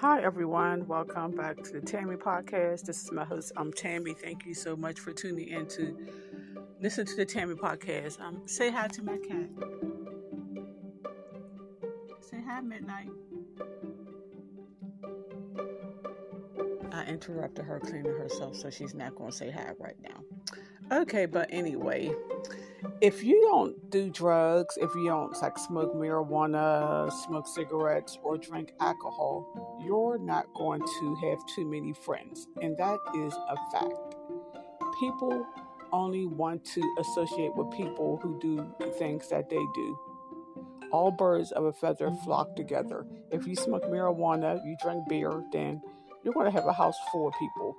Hi, everyone. Welcome back to the Tammy Podcast. This is my host. I'm Tammy. Thank you so much for tuning in to listen to the Tammy Podcast. Um, say hi to my cat. Say hi, Midnight. I interrupted her cleaning herself, so she's not going to say hi right now. Okay, but anyway, if you don't do drugs, if you don't like smoke marijuana, smoke cigarettes, or drink alcohol, you're not going to have too many friends. And that is a fact. People only want to associate with people who do things that they do. All birds of a feather flock together. If you smoke marijuana, you drink beer, then you're going to have a house full of people.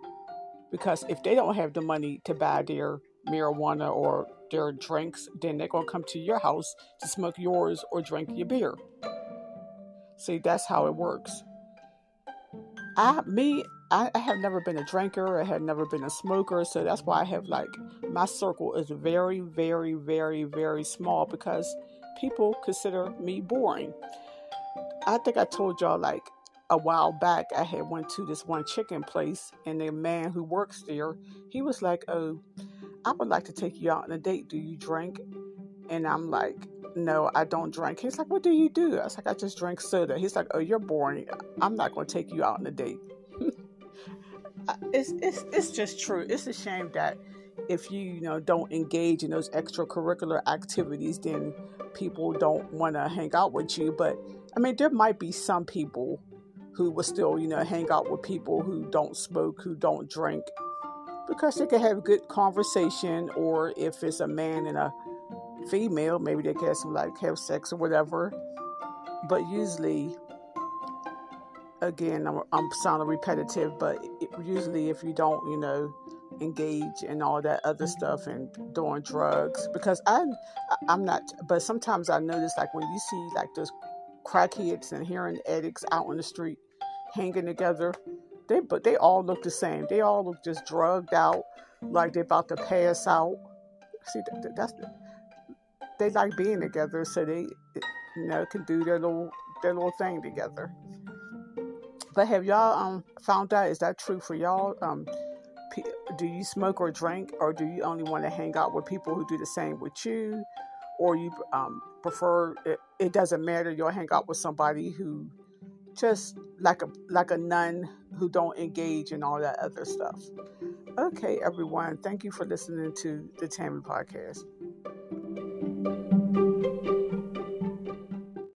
Because if they don't have the money to buy their marijuana or their drinks, then they're going to come to your house to smoke yours or drink your beer. See, that's how it works. I, me, I, I have never been a drinker. I have never been a smoker. So that's why I have like, my circle is very, very, very, very small because people consider me boring. I think I told y'all like a while back I had went to this one chicken place and the man who works there, he was like, "Oh, I would like to take you out on a date. Do you drink?" And I'm like, "No, I don't drink." He's like, "What do you do?" I was like, "I just drink soda." He's like, "Oh, you're boring. I'm not going to take you out on a date." it's it's it's just true. It's a shame that if you you know don't engage in those extracurricular activities, then people don't want to hang out with you. But I mean, there might be some people who will still, you know, hang out with people who don't smoke, who don't drink, because they can have good conversation. Or if it's a man and a female, maybe they can have some like have sex or whatever. But usually, again, I'm, I'm sounding repetitive, but it, usually if you don't, you know, engage in all that other mm-hmm. stuff and doing drugs, because I, I'm not. But sometimes I notice like when you see like those crackheads and heroin addicts out on the street hanging together. They but they all look the same. They all look just drugged out, like they're about to pass out. See, that's they like being together, so they you know can do their little their little thing together. But have y'all um found out is that true for y'all? Um, do you smoke or drink, or do you only want to hang out with people who do the same with you, or you um, prefer it, it doesn't matter? You'll hang out with somebody who just like a like a nun who don't engage in all that other stuff. Okay, everyone, thank you for listening to the Tammy podcast.